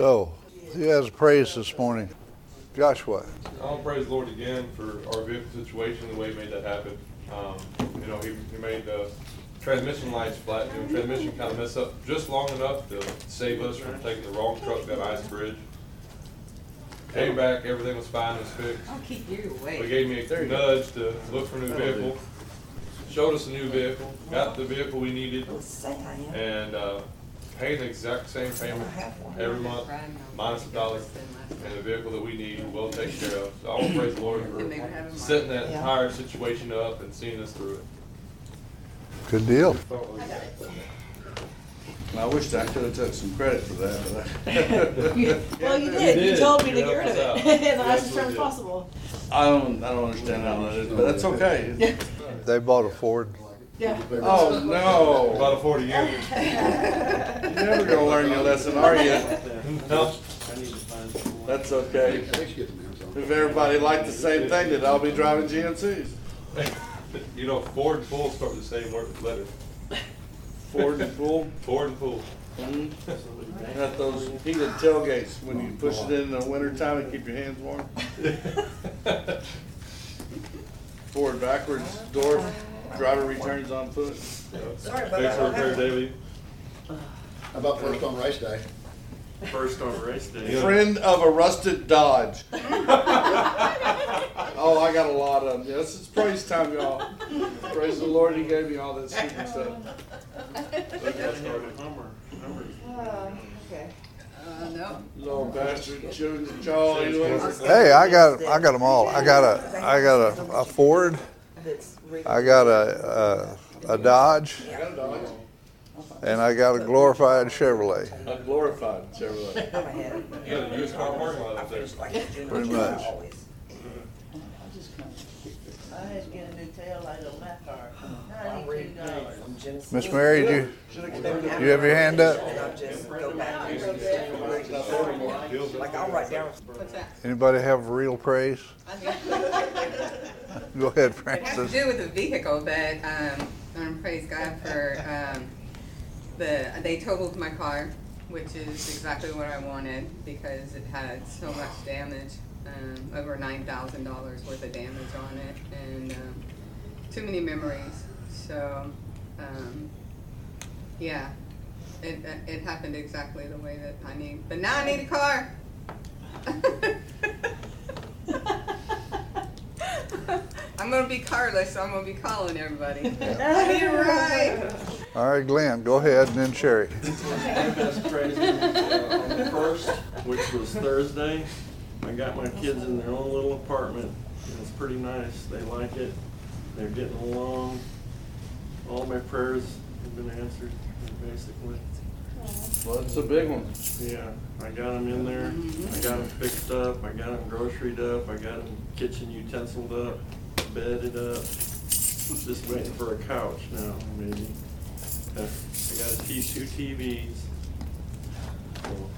So, who has praise this morning? Joshua. I'll praise the Lord again for our vehicle situation, the way he made that happen. Um, you know, he, he made the transmission lights flat, you know, transmission kind of mess up just long enough to save us from taking the wrong truck down Ice Bridge. Came back, everything was fine, was fixed. I'll keep you They awake. gave me a nudge to look for a new vehicle. Showed us a new vehicle, got the vehicle we needed, and, uh, paid the exact same payment every month, minus a dollar. And the vehicle that we need, will take care of. So I want to praise the Lord And they would have for a setting that entire situation up and seeing us through it. Good deal. I wish I could have took some credit for that, but I- Well, you You did. You told me to get rid of it out. in the nicest Yes, terms possible. I don't, I don't understand how that is, but that's okay. They bought a Ford. Yeah. Oh, no. About a forty year. You're never gonna learn your lesson, are you? No, That's okay. If everybody liked the same thing, they'd all be driving GMCs. you know, Ford and Pool start the same word letter. Ford and Pool. Ford and Pool. Mhm. Got those heated tailgates when you push it in the winter time to keep your hands warm. Forward, backwards, door, driver returns on foot. Sorry about Thanks that. for repair, Davey. How about first on race day? First on race day. Friend of a rusted Dodge. Oh, I got a lot of them. Yes, it's praise time, y'all. Praise the Lord, he gave me all that stupid stuff. Hummer, Hummer. Okay. Uh, no. Little bastard, chewing the jaw. Hey, I got, I got them all. I got a, I got a, a Ford. That's I got a, a, a Dodge, I got a Dodge. and I got a glorified Chevrolet. A glorified Chevrolet. I'm ahead. You got a used car parking lot up there. finished like a junior Pretty much. I had to get a new tail light on that car, ninety-two dollars. Miss Mary, did you, you have your hand up? And I'll just go back and like I'll write down. Anybody have real praise? Go ahead, It has to Francis. do with the vehicle, but, um, I'm praise God for, um, the, they totaled my car, which is exactly what I wanted because it had so much damage, um, over nine thousand dollars worth of damage on it and, um, too many memories. So, um, yeah, it, it happened exactly the way that I need, but now I need a car. I'm gonna be carless, so I'm gonna be calling everybody. I need a ride. All right, Glenn, go ahead, and then Sherry. My best praise uh, on the first, which was Thursday. I got my kids in their own little apartment. It's pretty nice. They like it. They're getting along. All my prayers have been answered, basically. Well, it's a big one. Yeah, I got them in there. I got them fixed up. I got them groceried up. I got them kitchen utensiled up, bedded up. Just waiting for a couch now, maybe. Uh, I got a T, two TVs. So,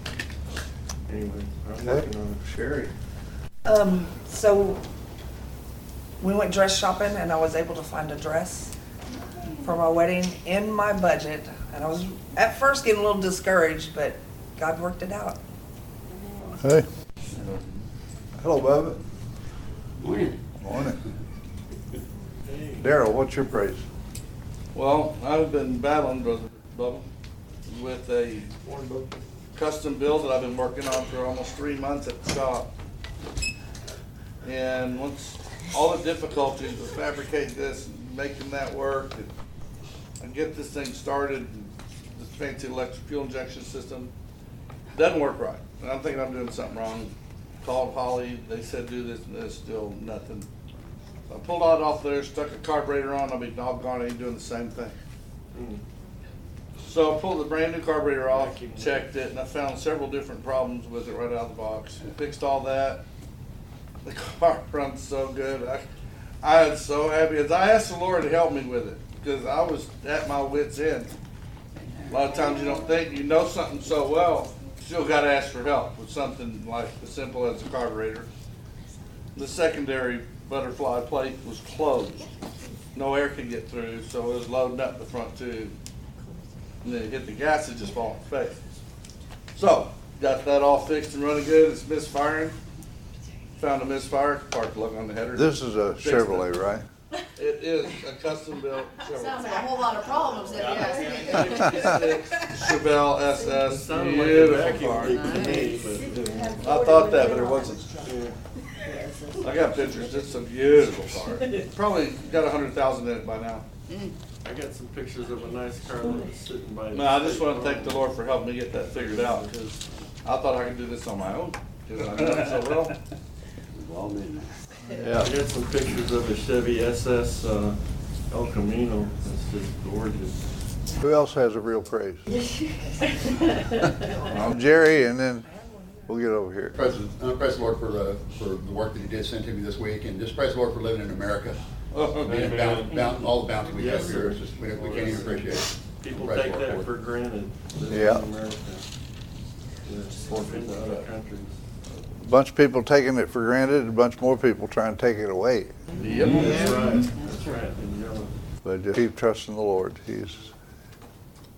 Anyway, I'm working on it. Sherry. Um, so we went dress shopping and I was able to find a dress for my wedding in my budget. And I was at first getting a little discouraged, but God worked it out. Hey. Hello, Bubba. Morning. Daryl, what's your praise? Well, I've been battling, Brother Bubba, with a custom build that I've been working on for almost three months at the shop. And once, all the difficulties of fabricating this, and making that work, and, and get this thing started, this fancy electric fuel injection system, doesn't work right. And I'm thinking I'm doing something wrong. Called Holley, they said do this and this, still nothing. I pulled it off there, stuck a carburetor on, I mean, doggone, it ain't doing the same thing. Mm. So I pulled the brand new carburetor off, checked it, and I found several different problems with it right out of the box. Fixed all that. The car runs so good. I, I was so happy. I asked the Lord to help me with it, because I was at my wit's end. A lot of times you don't think you know something so well, still got to ask for help with something like as simple as a carburetor. The secondary butterfly plate was closed. No air could get through, so it was loading up the front tube. And then it hit the gas, it just fall on its face. So, got that all fixed and running good, it's misfiring. Found a misfire, spark plug on the header. This is a Fixed it. Chevrolet, right? It is a custom built Sounds Chevrolet. like a whole lot of problems if you ask me. Chevelle SS, sounded like a beautiful vacuum car. leak to me, but, you know. I thought that, but it wasn't. I got pictures, it's a beautiful car. Probably got a hundred thousand in it by now. I got some pictures of a nice car that was sitting by. No, I just wanna thank the Lord for helping me get that figured out, because I thought I could do this on my own, because I done it so well. I Yeah. I got some pictures of a Chevy SS, uh, El Camino, it's just gorgeous. Who else has a real praise? I'm Jerry, and then we'll get over here. Praise, the- uh, praise the Lord for, uh, for the work that he did send to me this week, and just praise the Lord for living in America. And bounty, bounty, all the bounty we have Yes, here, sir. it's just, we, we can't even appreciate it. People Praise take Lord that it. for granted, living in Yeah. America. Yeah, Been to other countries. A Bunch of people taking it for granted, and a bunch more people trying to take it away. Yep. That's right, that's right. But just keep trusting the Lord. He's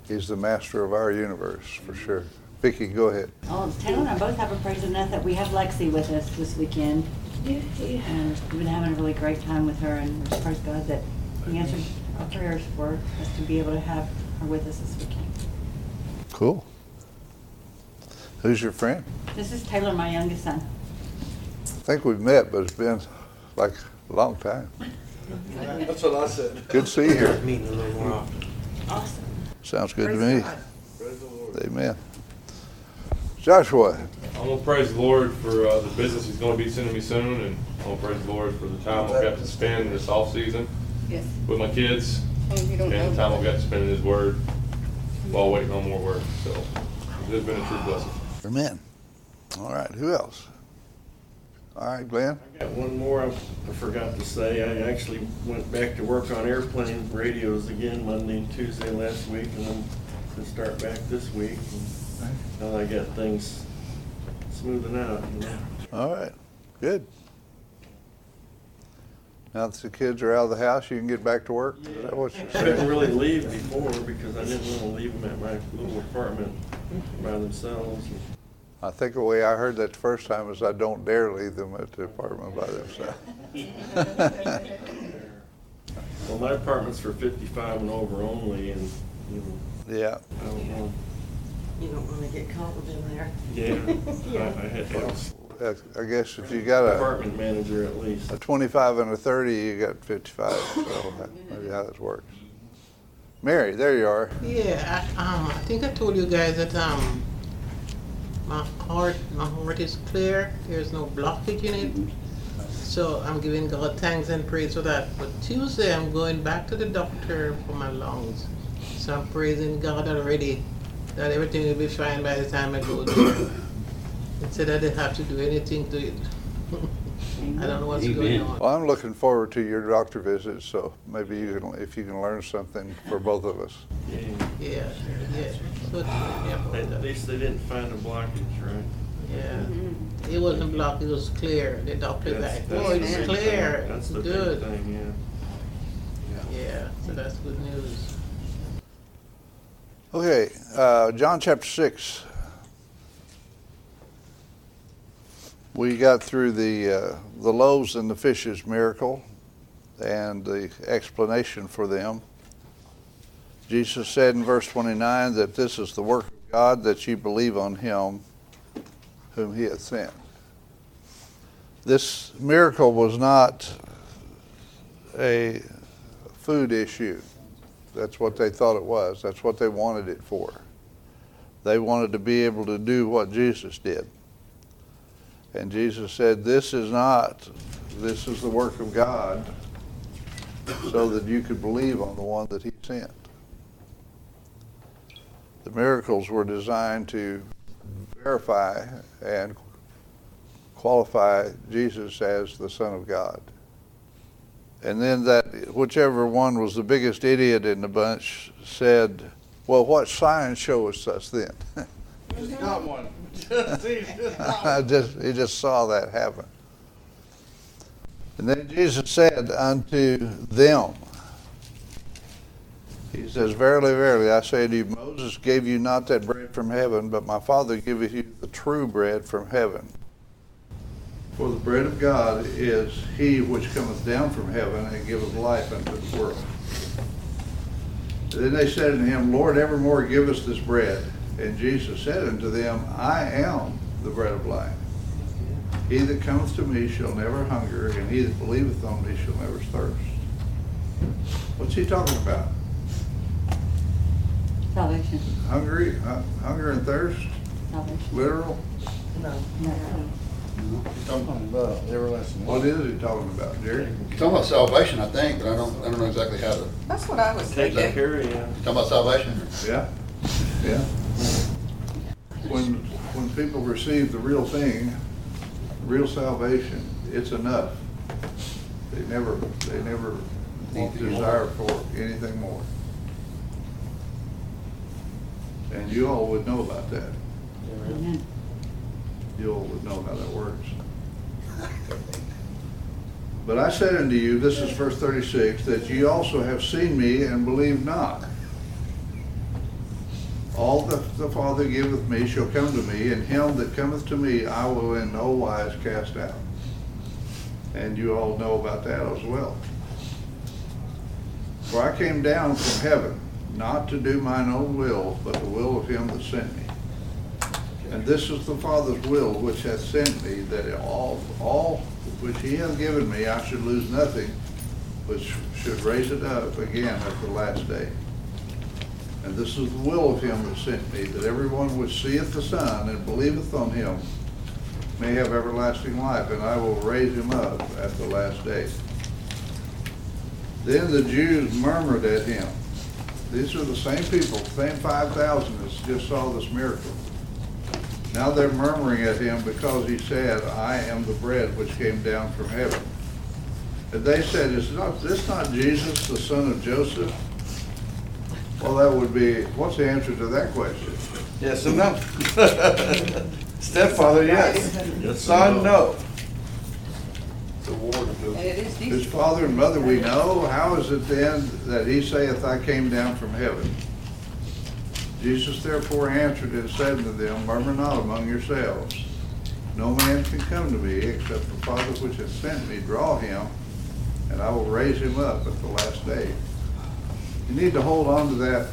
He's the master of our universe for mm-hmm. sure. Vicky, go ahead. Oh, Taylor and I both have a praise enough that we have Lexi with us this weekend. Yeah. And we've been having a really great time with her and we just praise God that He answered our prayers for us to be able to have her with us this weekend. Cool. Who's your friend? This is Taylor, my youngest son. I think we've met, but it's been like a long time. That's what I said. Good to see you here. Meeting a little more often. Awesome. Sounds good to me. God. Praise the Lord. Amen. Joshua, I'm gonna praise the Lord for uh, the business He's gonna be sending me soon, and I'm gonna praise the Lord for the time I've got to spend this off season Yes. with my kids, Oh, you don't know. and the time I've got to spend in His Word while waiting on more work. So it's been a true blessing. Amen. All right, who else? All right, Glenn. I got one more I I forgot to say. I actually went back to work on airplane radios again Monday and Tuesday last week, and then to start back this week. And Now I got things smoothing out, you know. All right, good. Now that the kids are out of the house, you can get back to work? Is that what you're I didn't really leave before because I didn't want to leave them at my little apartment by themselves. I think the way I heard that the first time is I don't dare leave them at the apartment by themselves. Well, my apartment's for fifty-five and over only, and, you know, Yeah, I don't know. You don't wanna get caught with in there. Yeah, I, I had to I guess if you got a, apartment manager at least. a twenty-five and a thirty, you got fifty-five, so that maybe how this works. Mary, there you are. Yeah, I, um, I think I told you guys that, um, my heart, my heart is clear, there's no blockage in it. So I'm giving God thanks and praise for that. But Tuesday, I'm going back to the doctor for my lungs. So I'm praising God already that everything will be fine by the time I go there. Instead I didn't have to do anything to it. I don't know what's going on. Well, I'm looking forward to your doctor visit, so maybe you can, if you can learn something for both of us. Yeah. Yeah, yeah. So, yeah, At that. least they didn't find a blockage, right? Yeah, it wasn't blocked, it was clear, the doctor That's- like, that's oh, the it's big clear, thing. That's it's the big good. thing, yeah. Yeah, so that's good news. Okay, uh, John chapter six. We got through the, uh, the loaves and the fishes miracle and the explanation for them. Jesus said in verse 29 that this is the work of God that you believe on him whom he hath sent. This miracle was not a food issue. That's what they thought it was. That's what they wanted it for. They wanted to be able to do what Jesus did. And Jesus said, This is not, this is the work of God so that you could believe on the one that He sent. The miracles were designed to verify and qualify Jesus as the Son of God. And then that whichever one was the biggest idiot in the bunch said, "Well, what sign shows us then?" Just not one. I just he just saw that happen. And then Jesus said unto them, He says, Verily, verily, I say to you, Moses gave you not that bread from heaven, but my Father giveth you the true bread from heaven. For the bread of God is he which cometh down from heaven and giveth life unto the world. Then they said unto him, Lord, evermore give us this bread. And Jesus said unto them, I am the bread of life. He that cometh to me shall never hunger, and he that believeth on me shall never thirst. What's he talking about? Salvation, Hungry, hu- hunger and thirst, salvation. literal? No. No. He's talking, Talking about everlasting What life. is he talking about, Jerry? he's talking about salvation, I think, but I don't, I don't know exactly how to, That's what I was Take thinking. care of you. talking about salvation? Yeah, yeah. When, when people receive the real thing, real salvation, it's enough. They never, they never desire for anything more. And you all would know about that. Amen. You all would know how that works. But I said unto you, this is verse thirty-six, that ye also have seen me and believe not. All that the Father giveth me shall come to me, and him that cometh to me I will in no wise cast out. And you all know about that as well. For I came down from heaven, not to do mine own will, but the will of him that sent me. And this is the Father's will which hath sent me, that all, all which he hath given me, I should lose nothing, but should raise it up again at the last day. And this is the will of him that sent me, that everyone which seeth the Son and believeth on him may have everlasting life, and I will raise him up at the last day. Then the Jews murmured at him. These are the same people, same five thousand that just saw this miracle. Now they're murmuring at him because he said, I am the bread which came down from heaven. And they said, is not, this not Jesus, the son of Joseph? Well, that would be, what's the answer to that question? Yes and no. Stepfather, yes. Yes, Son, no. And it is His father and mother we know, how is it then that he saith, I came down from heaven? Jesus therefore answered and said unto them, Murmur not among yourselves. No man can come to me except the Father which hath sent me draw him, and I will raise him up at the last day. You need to hold on to that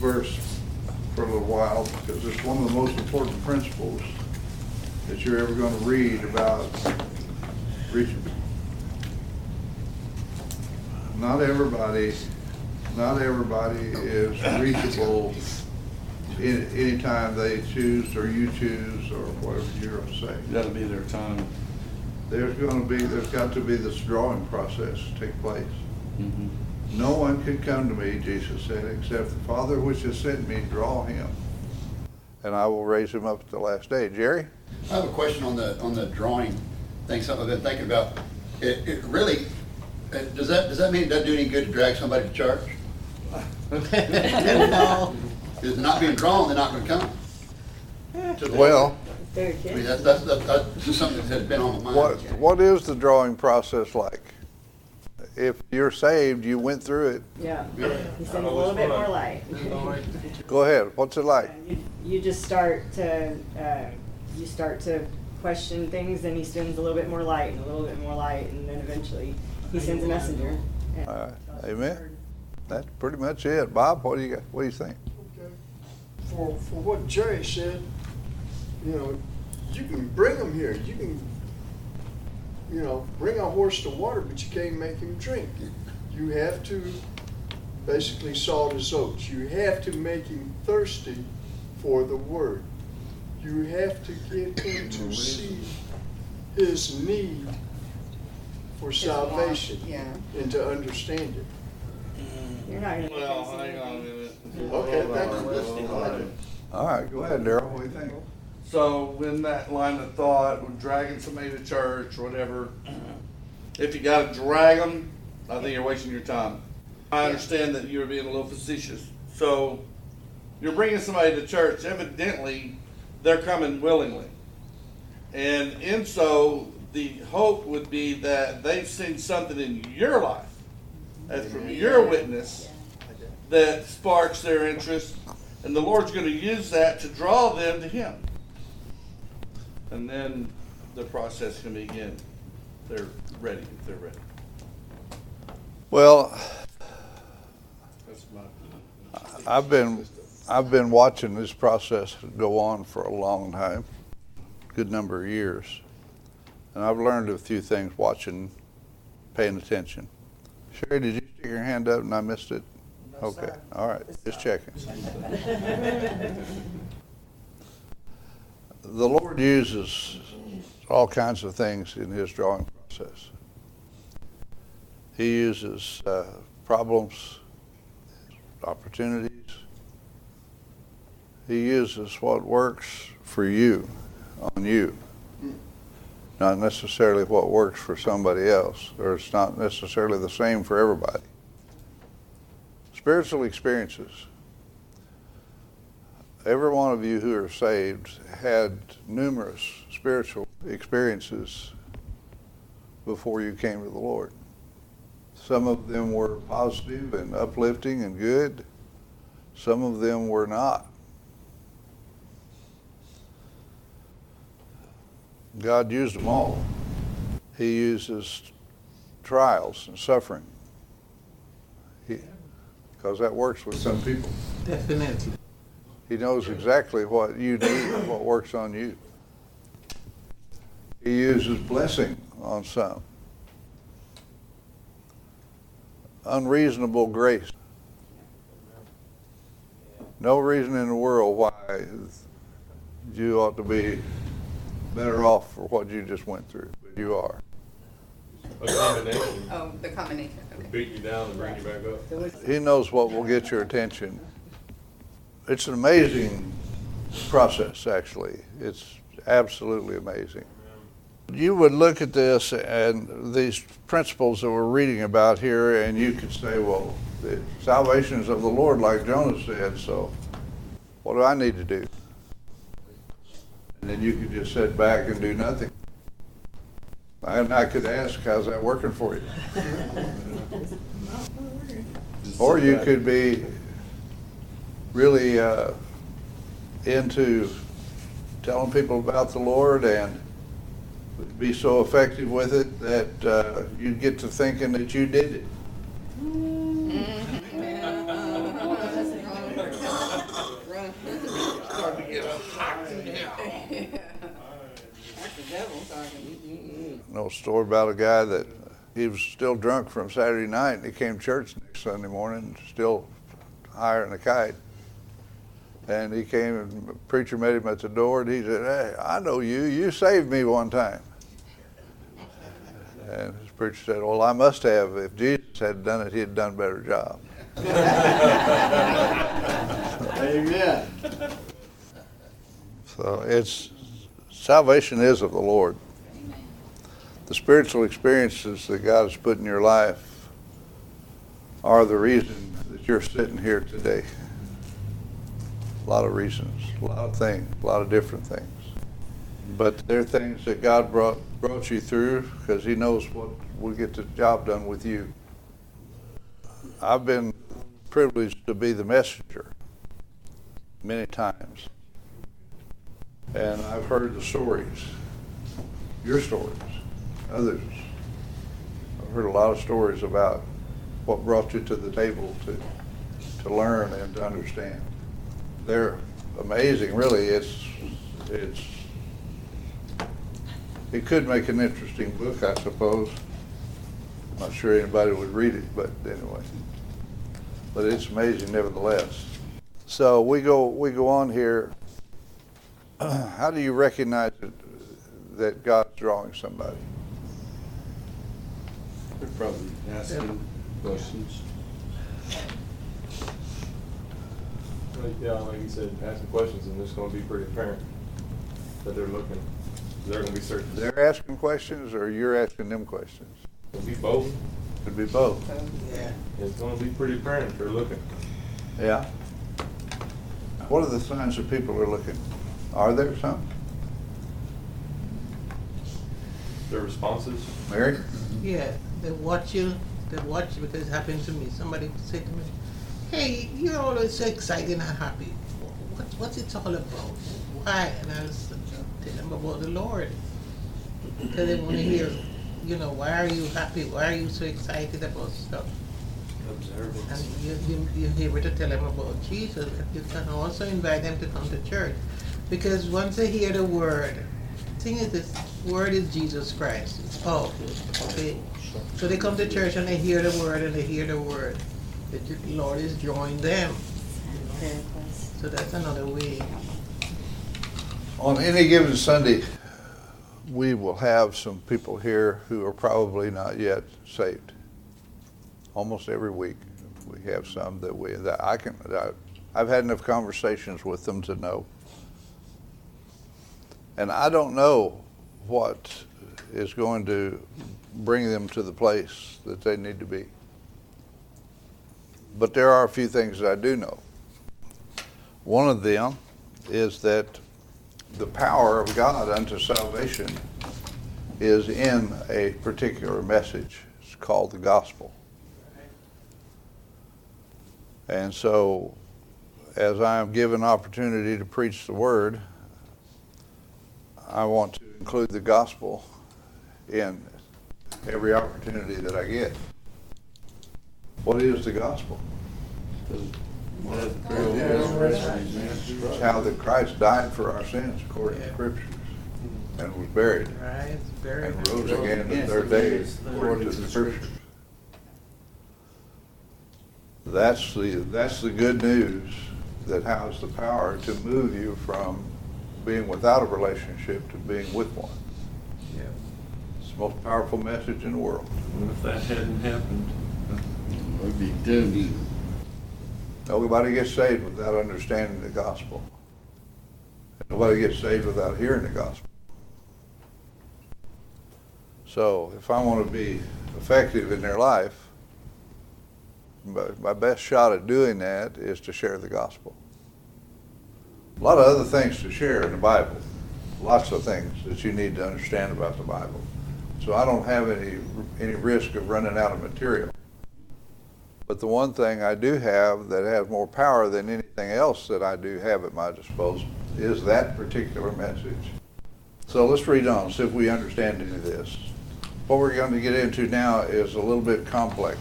verse for a little while, because it's one of the most important principles that you're ever gonna read about reaching. Not everybody, not everybody is reachable any, anytime they choose, or you choose, or whatever you're gonna say. That'll be their time. There's gonna be, there's got to be this drawing process take place. Mhm. No one can come to me, Jesus said, except the Father which has sent me draw him. And I will raise him up at the last day. Jerry? I have a question on the, on the drawing thing, something I've been thinking about. It, it really, uh, does that, does that mean it doesn't do any good to drag somebody to church? No. If they're not being drawn, they're not gonna come. To the- Well, I mean, that's, that's, that's- that's something that's been on my mind. what, what is the drawing process like? If you're saved, you went through it. Yeah, Yeah. he sends a little bit more light. Go ahead. What's it like? You, you just start to, uh, you start to question things, and he sends a little bit more light and a little bit more light, and then eventually he sends a messenger. And- All right. Amen. That's pretty much it. Bob, what do you got? What do you think? Okay. for, for what Jerry said, you know, you can bring them here. You can, you know, bring a horse to water, but you can't make him drink. You have to basically salt his oats. You have to make him thirsty for the word. You have to get him to see his need for His want, salvation Yeah. and to understand it. You're not gonna. Well, hang on a minute. Okay, thank you. Listening. All right, go ahead, Daryl. What do you think? So in that line of thought, dragging somebody to church, or whatever, if you gotta drag them, I think you're wasting your time. I understand that you're being a little facetious. So you're bringing somebody to church, evidently, they're coming willingly. And in so, the hope would be that they've seen something in your life, as from your witness, that sparks their interest, and the Lord's going to use that to draw them to Him. And then the process can begin. They're ready if they're ready. Well, That's my. I've been, I've been watching this process go on for a long time, good number of years. And I've learned a few things watching, paying attention. Sherry, did you stick your hand up and I missed it? No, Okay, sir. all right, just checking. The Lord uses all kinds of things in his drawing process. He uses uh, problems, opportunities. He uses what works for you, on you, not necessarily what works for somebody else, or it's not necessarily the same for everybody. Spiritual experiences. Every one of you who are saved had numerous spiritual experiences before you came to the Lord. Some of them were positive and uplifting and good. Some of them were not. God used them all. He uses trials and suffering. Because that works with some people. Definitely. He knows exactly what you need and what works on you. He uses blessing on some. Unreasonable grace. No reason in the world why you ought to be better off for what you just went through, but you are. A combination, Oh, the combination, okay. beat you down and bring you back up. He knows what will get your attention. It's an amazing process, actually. It's absolutely amazing. You would look at this and these principles that we're reading about here, and you could say, well, the salvation is of the Lord, like Jonah said, so what do I need to do? And then you could just sit back and do nothing. And I could ask, how's that working for you? Or you could be really uh, into telling people about the Lord and be so effective with it that uh, you'd get to thinking that you did it. No story about a guy that he was still drunk from Saturday night and he came to church next Sunday morning, still higher than a kite. And he came and preacher met him at the door and he said, Hey, I know you. You saved me one time. And his preacher said, Well, I must have. If Jesus had done it, he'd have done a better job. Amen. So it's salvation is of the Lord. The spiritual experiences that God has put in your life are the reason that you're sitting here today. A lot of reasons, a lot of things, a lot of different things. But they're things that God brought brought you through because He knows what will get the job done with you. I've been privileged to be the messenger many times. And I've heard the stories, your stories, others. I've heard a lot of stories about what brought you to the table to, to learn and to understand. They're amazing, really. It's, it's, it could make an interesting book, I suppose. I'm Not sure anybody would read it, but anyway. But it's amazing nevertheless. So we go, we go on here. How do you recognize that, that God's drawing somebody? They're probably asking questions. Like, Yeah, like you said, asking questions and it's gonna be pretty apparent that they're looking, they're gonna be searching. They're asking questions or you're asking them questions? It'll be both. Could be both. Oh, yeah. It's gonna be pretty apparent if they're looking. Yeah. What are the signs that people are looking? Are there some? Their responses, Mary? Yeah, they watch you, they watch you because it happened to me. Somebody said to me, hey, you're always so excited and happy. What, what's it all about? Why? And I was telling them about the Lord. Because they want to hear, you know, why are you happy? Why are you so excited about stuff? Observe. And you, you, you're able to tell them about Jesus. And you can also invite them to come to church. Because once they hear the word, the thing is this word is Jesus Christ. It's powerful. Okay? So they come to church and they hear the word and they hear the word. The Lord is drawing them. So that's another way. On any given Sunday, we will have some people here who are probably not yet saved. Almost every week, we have some that we, that I can, that I've had enough conversations with them to know. And I don't know what is going to bring them to the place that they need to be. But there are a few things that I do know. One of them is that the power of God unto salvation is in a particular message. It's called the gospel. And so, as I am given opportunity to preach the word, I want to include the gospel in every opportunity that I get. What is the gospel? It's how that Christ died for our sins according to scriptures and was buried Right? It's very and rose again the third day according to the scriptures. That's the, that's the good news that has the power to move you from being without a relationship to being with one. Yeah. It's the most powerful message in the world. What if that hadn't happened? We'd be doomed. Nobody gets saved without understanding the gospel. Nobody gets saved without hearing the gospel. So if I want to be effective in their life, my, best shot at doing that is to share the gospel. A lot of other things to share in the Bible, lots of things that you need to understand about the Bible. So I don't have any any risk of running out of material. But the one thing I do have that has more power than anything else that I do have at my disposal is that particular message. So let's read on, see if we understand any of this. What we're going to get into now is a little bit complex.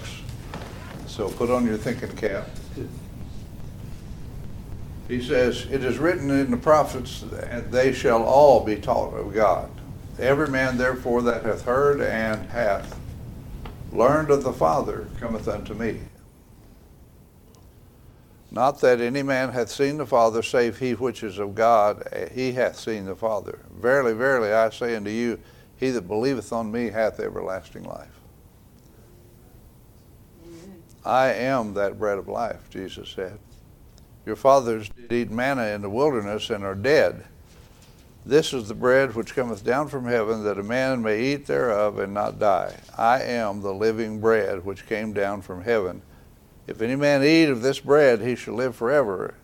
So put on your thinking cap. He says, It is written in the prophets, they shall all be taught of God. Every man therefore that hath heard and hath learned of the Father cometh unto me. Not that any man hath seen the Father, save he which is of God, eh, he hath seen the Father. Verily, verily, I say unto you, he that believeth on me hath everlasting life. I am that bread of life, Jesus said. Your fathers did eat manna in the wilderness and are dead. This is the bread which cometh down from heaven, that a man may eat thereof and not die. I am the living bread which came down from heaven. If any man eat of this bread, he shall live forever.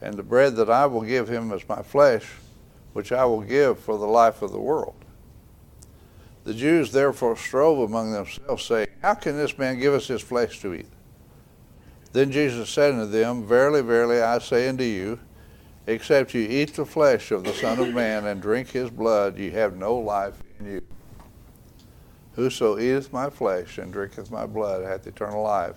And the bread that I will give him is my flesh, which I will give for the life of the world. The Jews therefore strove among themselves, saying, How can this man give us his flesh to eat? Then Jesus said unto them, Verily, verily, I say unto you, except you eat the flesh of the Son of Man and drink his blood, ye have no life in you. Whoso eateth my flesh and drinketh my blood hath eternal life,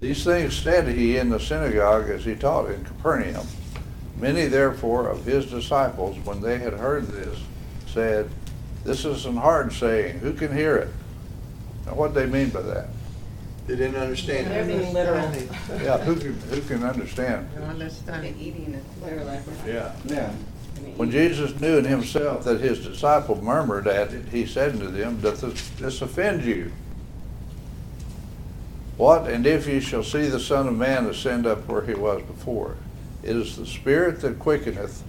These things said he in the synagogue as he taught in Capernaum. Many therefore of his disciples, when they had heard this, said, This is an hard saying. Who can hear it? Now, what do they mean by that? They didn't understand They're it. being literal. Yeah, who can, who can understand? You understand? The eating is Literally. Yeah. Yeah. When Jesus knew in himself that his disciple murmured at it, he said unto them, Doth this, this offend you? What, and if ye shall see the Son of Man ascend up where he was before? It is the Spirit that quickeneth,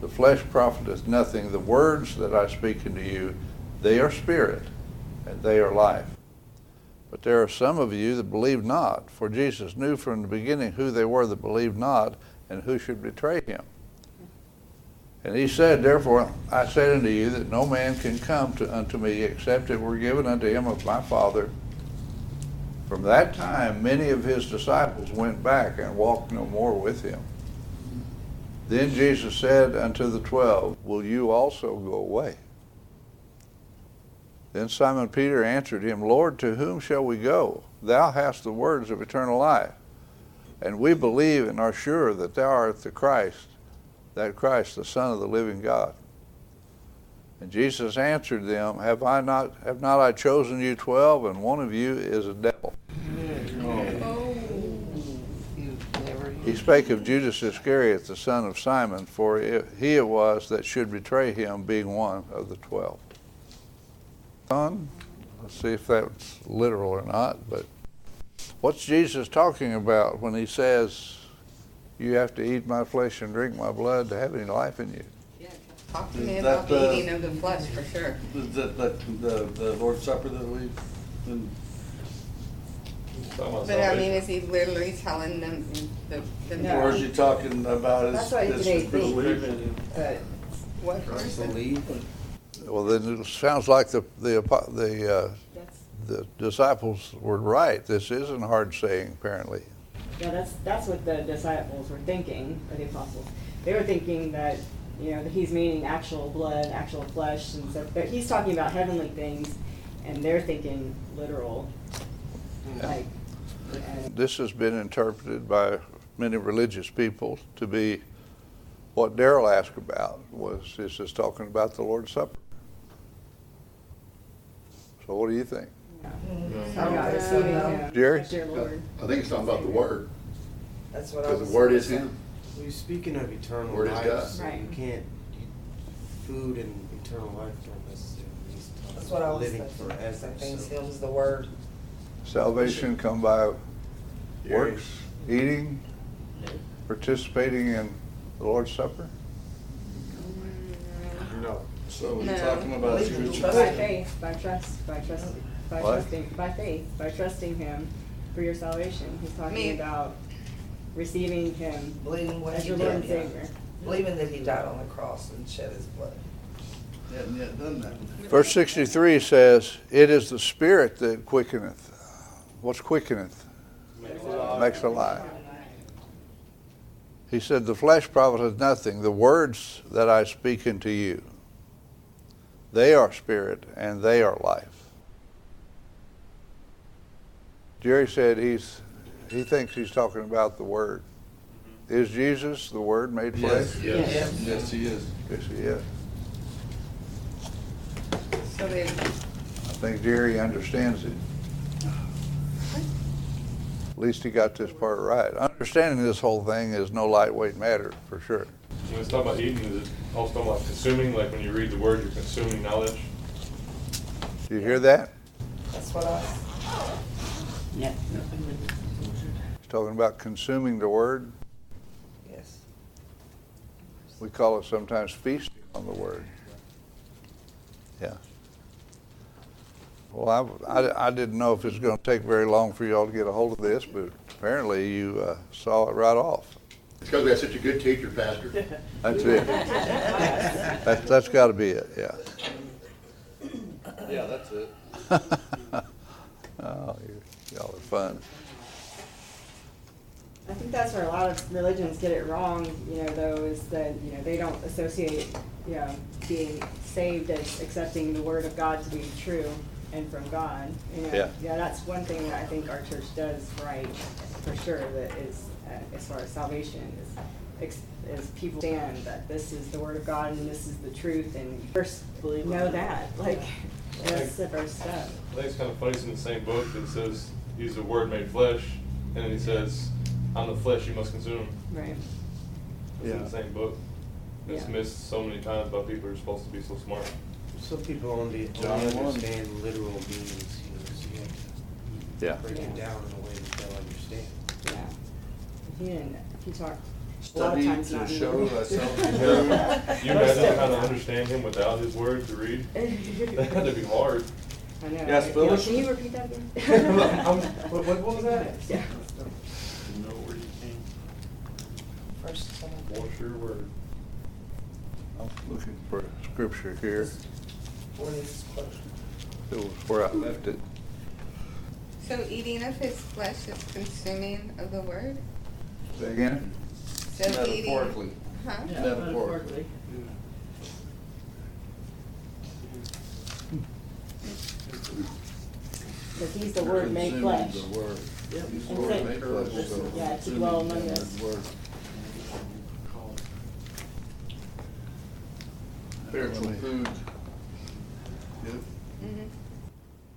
the flesh profiteth nothing. The words that I speak unto you, they are spirit, and they are life. But there are some of you that believe not, for Jesus knew from the beginning who they were that believed not, and who should betray him. And he said, Therefore I said unto you that no man can come to, unto me except it were given unto him of my Father. From that time many of his disciples went back and walked no more with him. Then Jesus said unto the twelve, Will you also go away? Then Simon Peter answered him, Lord, to whom shall we go? Thou hast the words of eternal life. And we believe and are sure that thou art the Christ, that Christ, the Son of the living God. And Jesus answered them, Have I not have not I chosen you twelve, and one of you is a devil? He spake of Judas Iscariot, the son of Simon, for it, he it was that should betray him, being one of the twelve. Son, let's see if that's literal or not, but what's Jesus talking about when he says, You have to eat my flesh and drink my blood to have any life in you? Yeah, talk to me about the the- eating of the flesh for sure. Is that, that, the, the Lord's Supper that we, been- Talking about But I mean, is he literally telling them the, the No. or is he talking about his? That's what his- they his- think. But what person? Well, then it sounds like the the apo- the uh, that's, the disciples were right. This isn't hard saying, apparently. yeah, that's, that's what the disciples were thinking, or the apostles. They were thinking that, you know, that he's meaning actual blood, actual flesh and stuff, but he's talking about heavenly things, and they're thinking literal. Like, This has been interpreted by many religious people to be what Daryl asked about was this is talking about the Lord's Supper. So what do you think? talking about receiving him Jerry? as your Lord. I think it's talking about the word, That's what I because was. the word is him. Well, you're speaking of eternal Word is life, God. so Right. you can't, you, food and eternal life don't necessarily mean talking That's what I about was living thinking. forever. Same thing, so- him's the word. Salvation come by works, eating, participating in the Lord's Supper? No. So we're No. talking about Believe spiritual. By faith, by trust, by trust, by What? trusting, by faith, by trusting him for your salvation. He's Me- talking about receiving him Believing what as he your Lord and yeah. Savior. Believing that he died on the cross and shed his blood. Hadn't yet done that. Verse 63 says, It is the Spirit that quickeneth. What's quickeneth? Makes alive. He said, The flesh profiteth nothing. The words that I speak unto you, they are spirit and they are life. Jerry said he's he thinks he's talking about the Word. Is Jesus the Word made flesh? Yes, yes, Yes. yes, he is. Yes, he is. So they, I think Jerry understands it. At least he got this part right. Understanding this whole thing is no lightweight matter, for sure. When it's talking about eating, is it also talking about consuming, like when you read the word, you're consuming knowledge? Do you hear that? That's what I, Yep. He's talking about consuming the word. yes. We call it sometimes feasting on the word. Yeah. Well, I, I, I didn't know if it was going to take very long for y'all to get a hold of this, but apparently you uh, saw it right off. It's because we have such a good teacher, Pastor. That's it. That's, that's got to be it, yeah. Yeah, that's it. oh, you, y'all are fun. I think that's where a lot of religions get it wrong, you know, though, is that, you know, they don't associate, you know, being saved as accepting the word of God to be true and from God. You know, Yeah. Yeah, that's one thing that I think our church does right, for sure, that is, uh, as far as salvation, is, is people stand that this is the word of God and this is the truth, and first believe know that, like, that's the first step. I think it's kind of funny, it's in the same book, that says, he's the word made flesh, and then he says, "I'm the flesh you must consume. Right. It's in the same book. It's Yeah. missed so many times by people who are supposed to be so smart. Some people only, John only one. understand literal meanings, you know, so you have to Yeah. break it down in a way that they'll understand. Yeah. He didn't, he talked a lot of Study times to not show the- thyself You imagine trying to understand him without his words to read? That had to be hard. I know. Yes, right? Phyllis? Can you repeat that again? I'm- what- what- what was that? Yeah. You know where you came. First, second. What's your word? I'm looking for scripture here. What is question? It was where I left it. So eating of his flesh is consuming of the word? Say again? So eating- Metaphorically. Huh? Metaphorically. Because he's the word made flesh. The word. Yep. He's the And word made flesh, so Yeah, to consuming dwell among us. word. Spiritual food.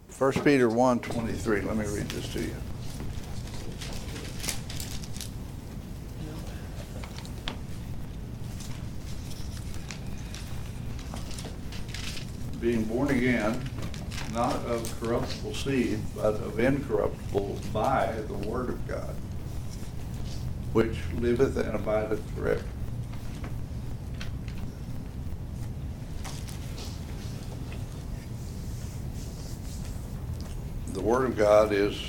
First Peter one twenty-three, let me read this to you. Being born again, not of corruptible seed, but of incorruptible by the word of God, which liveth and abideth forever. Word of God is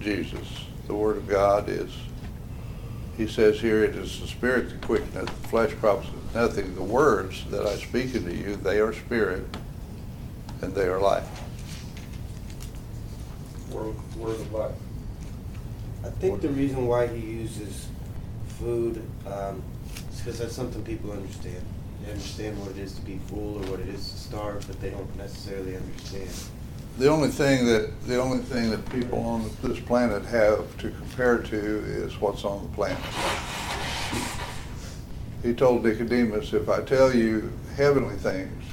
Jesus. The Word of God is, he says here, it is the Spirit that quickeneth, the flesh profiteth nothing. The words that I speak unto you, they are spirit and they are life. Word, word of life. I think the reason why he uses food um, is because that's something people understand. They understand what it is to be full or what it is to starve, but they don't necessarily understand. The only thing that, the only thing that people on this planet have to compare to is what's on the planet. He told Nicodemus, if I tell you heavenly things,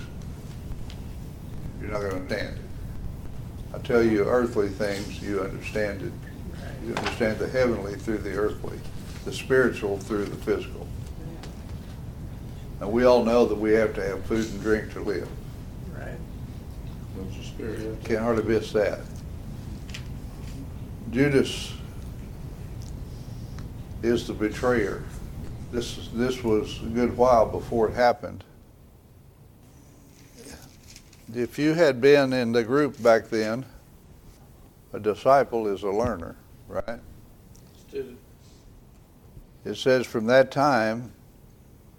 you're not gonna understand it. I tell you earthly things, you understand it. You understand the heavenly through the earthly, the spiritual through the physical. And we all know that we have to have food and drink to live. Right. Can't hardly miss that. Judas is the betrayer. This, this was a good while before it happened. If you had been in the group back then, a disciple is a learner, right? Student. It says from that time,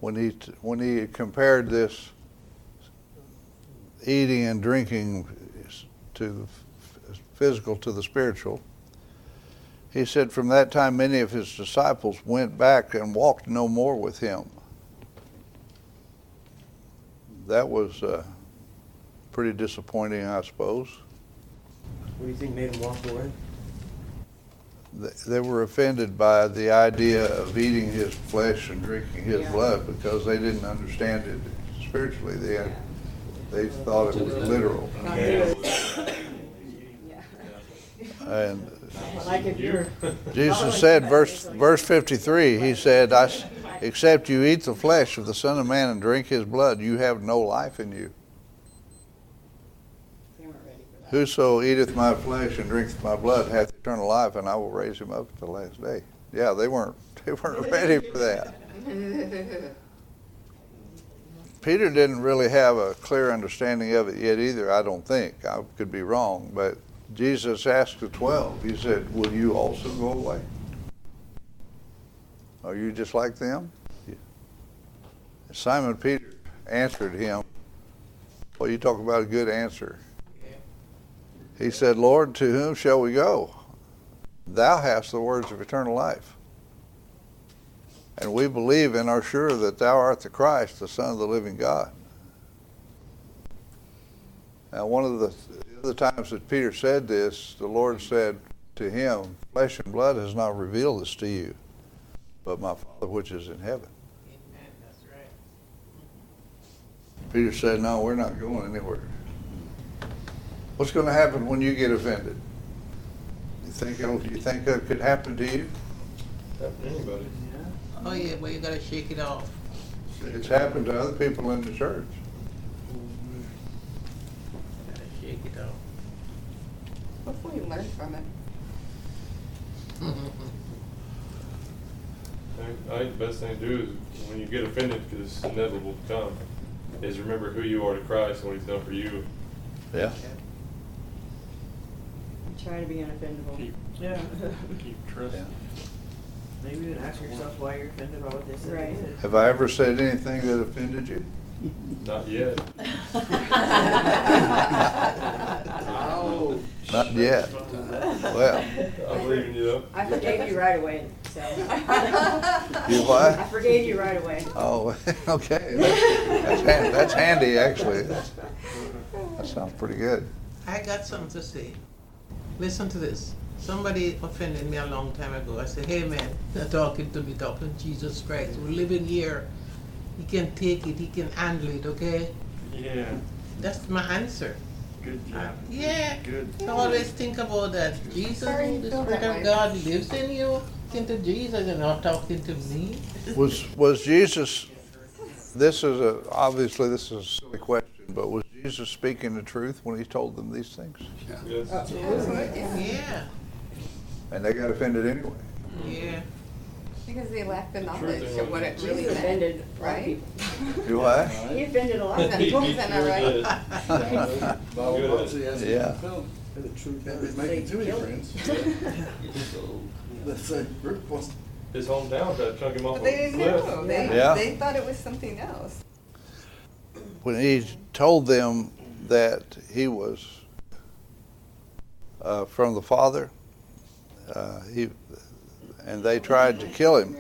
when he, when he compared this eating and drinking to the physical to the spiritual, he said from that time many of his disciples went back and walked no more with him. That was uh, pretty disappointing, I suppose. What do you think made him walk away? They were offended by the idea of eating his flesh and drinking his Yeah. blood because they didn't understand it spiritually. They had, they thought it was literal. Yeah. And Like if you're. Jesus said, verse, verse 53, he said, I, s- except you eat the flesh of the Son of Man and drink his blood, you have no life in you. They weren't ready for that. Whoso eateth my flesh and drinketh my blood hath eternal life, and I will raise him up at the last day. Yeah, they weren't, they weren't ready for that. Peter didn't really have a clear understanding of it yet either, I don't think. I could be wrong, but Jesus asked the twelve, he said, will you also go away? Are you just like them? Simon Peter answered him, well, you talk about a good answer. He said, Lord, to whom shall we go? Thou hast the words of eternal life. And we believe and are sure that thou art the Christ, the Son of the living God. Now, one of the other times that Peter said this, the Lord said to him, Flesh and blood has not revealed this to you, but my Father which is in heaven. Amen, that's right. Peter said, No, we're not going anywhere. What's going to happen when you get offended? You think it'll, you think that could happen to you? Happen to anybody. Oh, yeah, well, you gotta shake it off. It's happened to other people in the church. Gotta shake it off. Hopefully you learn from it. I think- I think the best thing to do is, when you get offended, because it's inevitable to come, is remember who you are to Christ and what he's done for you. Yeah. Try to be unoffendable. Keep, Yeah. keep trusting. Maybe even ask yourself why you're offended by what they said. Right. Have I ever said anything that offended you? Not yet. Not yet. Well, I believe in you. I forgave you right away, so. You what? I forgave you right away. oh, okay. That's handy, that's handy, actually. That's- That sounds pretty good. I got something to say. Listen to this. Somebody offended me a long time ago. I said, hey man, they're talking to me, talking to Jesus Christ. We're living here. He can take it, he can handle it, okay? Yeah, That's my answer. Good job. yeah. Good. I always think about that. Jesus, Sorry you the Spirit of. God lives in you. Talking to Jesus and not talking to me. Was, was Jesus, this is a, obviously this is a silly question, but was Jesus speaking the truth when he told them these things? Yes. Yeah, And they got offended anyway. yeah. Because they lack the Truth knowledge is of what it really Jesus meant, offended a lot of right? people. Do I? He offended a lot of He- people. He- Isn't that right? Bible Good. books, hasn't Yeah. fulfilled. the truth Can't is, making too many friends. Let's say Rick wants His hometown tried to chunk him off But they didn't cliff. know. They, Yeah. they thought it was something else. When he told them that he was uh, from the Father, uh, he, and they tried to kill him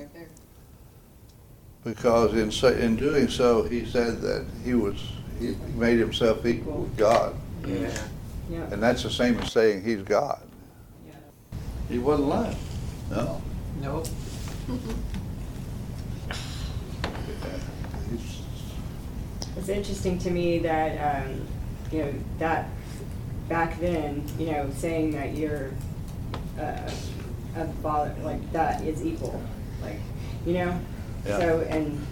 because in, so, in doing so, he said that he was, he made himself equal with God. Yeah. Yeah. And that's the same as saying he's God. he wasn't lying. No. Nope. It's interesting to me that, um, you know, that back then, you know, saying that you're uh, a father, like that is equal, like, you know? Yeah. So, and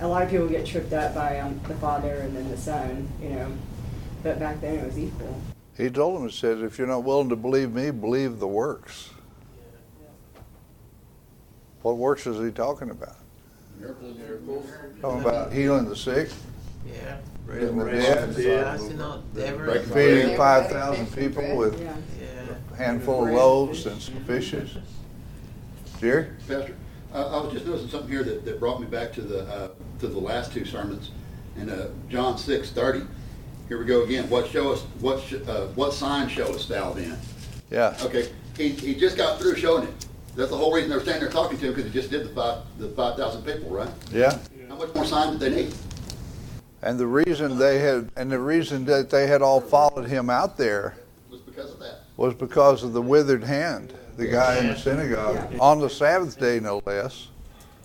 a lot of people get tripped up by um, the father and then the son, you know, but back then it was equal. He told them, he said, if you're not willing to believe me, believe the works. What works is he talking about? Miracles. miracles. Talking about healing the sick, Yeah. raising the dead, you know, never. Breaking feeding five thousand people with Yeah. Handful of loaves and some fishes. Jerry? Pastor, I, I was just noticing something here that, that brought me back to the, uh, to the last two sermons. In, uh, John six thirty, here we go again, what show us, what, sh- uh, what sign showest thou then? Yeah. Okay, he, he just got through showing it. That's the whole reason they were standing there talking to him, because he just did the five, the five thousand people, right? Yeah. How much more sign did they need? And the reason they had, and the reason that they had all followed him out there Was because of that. Was because of the withered hand, the guy in the synagogue, on the Sabbath day, no less.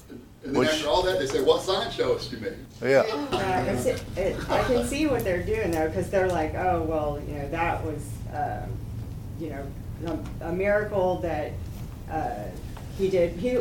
And then Which- after all that, they say, what sign showest you me? Yeah. Yeah, it's, it, I can see what they're doing though, because they're like, oh, well, you know, that was, um, you know, a, a miracle that uh, he did. He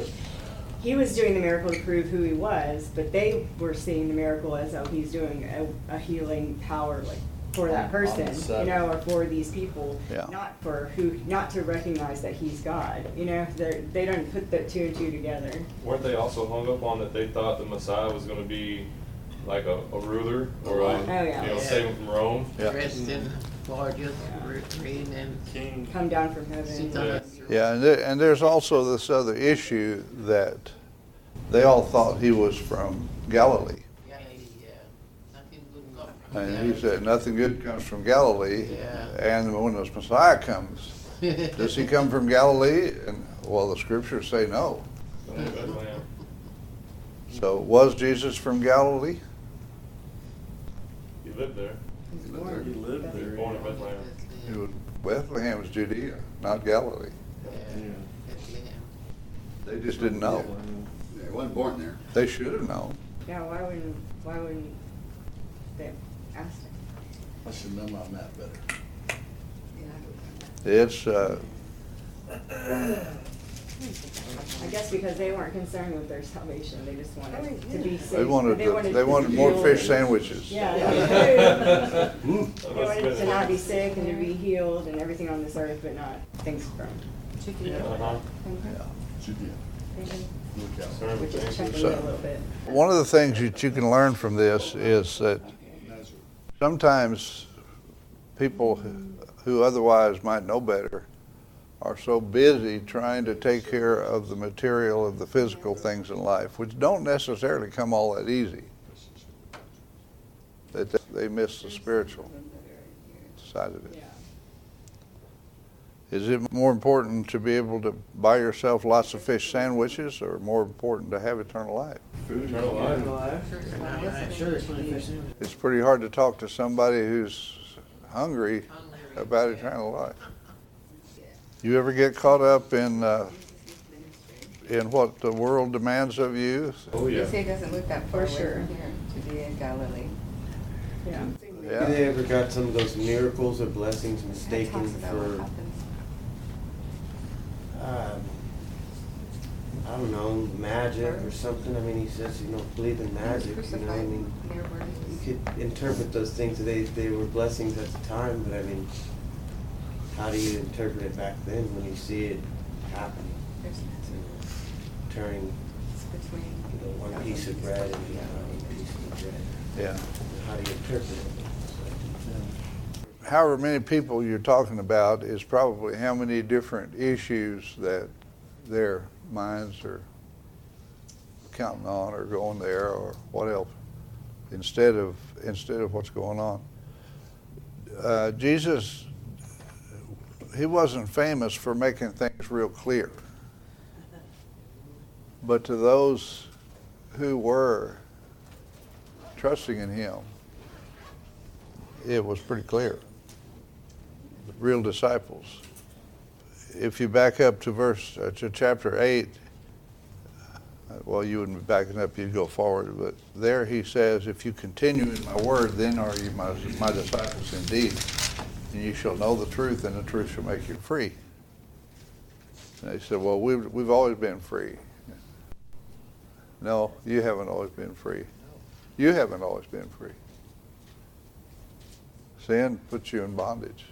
he was doing the miracle to prove who he was, but they were seeing the miracle as oh, he's doing a, a healing power like for that On- on the person, you know, or for these people, Yeah. not for who, not to recognize that he's God. You know, they they don't put the two and two together. Weren't they also hung up on that they thought the Messiah was gonna be like a, a ruler or a, Oh, yeah. you know, save saving from Rome? Yeah. Dressed in mm-hmm. gorgeous, green and King. Come down from heaven. sit Yeah, and, there, and there's also this other issue that they all thought he was from Galilee. Galilee, yeah. Nothing good come from And he said, nothing good comes from Galilee. Yeah. And when the Messiah comes, does he come from Galilee? And, well, the scriptures say no. Bethlehem. So was Jesus from Galilee? He lived there. He's born. He lived there. He was born in Bethlehem. It was, Bethlehem was Judea, not Galilee. Yeah, Bethlehem. They just didn't know. Yeah, he wasn't born there. They should have known. Yeah, why wouldn't, why wouldn't they ask him? I should know my map better. It's, uh, I guess because they weren't concerned with their salvation, they just wanted to be safe. they wanted, to- they wanted more fish and- sandwiches. Yeah, they That they must have wanted to not be sick and to be healed. and everything on this earth, but not things from. Uh-huh. Which is checking me a little bit. One of the things that you can learn from this is that sometimes people who- otherwise might know better are so busy trying to take care of the material of the physical things in life, which don't necessarily come all that easy, that they miss the spiritual side of it. Is it more important to be able to buy yourself lots of fish sandwiches or more important to have eternal life? Eternal life. I'm sure there's plenty of fish It's pretty hard to talk to somebody who's hungry about eternal life. You ever get caught up in uh, in what the world demands of you? Oh, yeah. You say it doesn't look that far For sure. to be in Galilee. Yeah. Yeah. They ever got some of those miracles or blessings mistaken talks about what for, happens. Um, I don't know, magic or something? I mean, he says you don't believe in magic, you know, I mean, you could interpret those things, they, they were blessings at the time, but I mean, how do you interpret it back then when you see it happening? there's- Turning, between you know, one piece of bread into another piece of bread. Yeah. How do you interpret it? However many people you're talking about is probably how many different issues that their minds are counting on or going there or what else instead of instead of what's going on. Uh, Jesus, he wasn't famous for making things real clear, but to those who were trusting in him, it was pretty clear. Real disciples. If you back up to verse uh, to chapter eight, well, you wouldn't be backing up; you'd go forward. But there he says, "If you continue in my word, then are you my, my disciples indeed, and you shall know the truth, and the truth shall make you free." And they said, "Well, we've we've always been free." No, you haven't always been free. You haven't always been free. Sin puts you in bondage.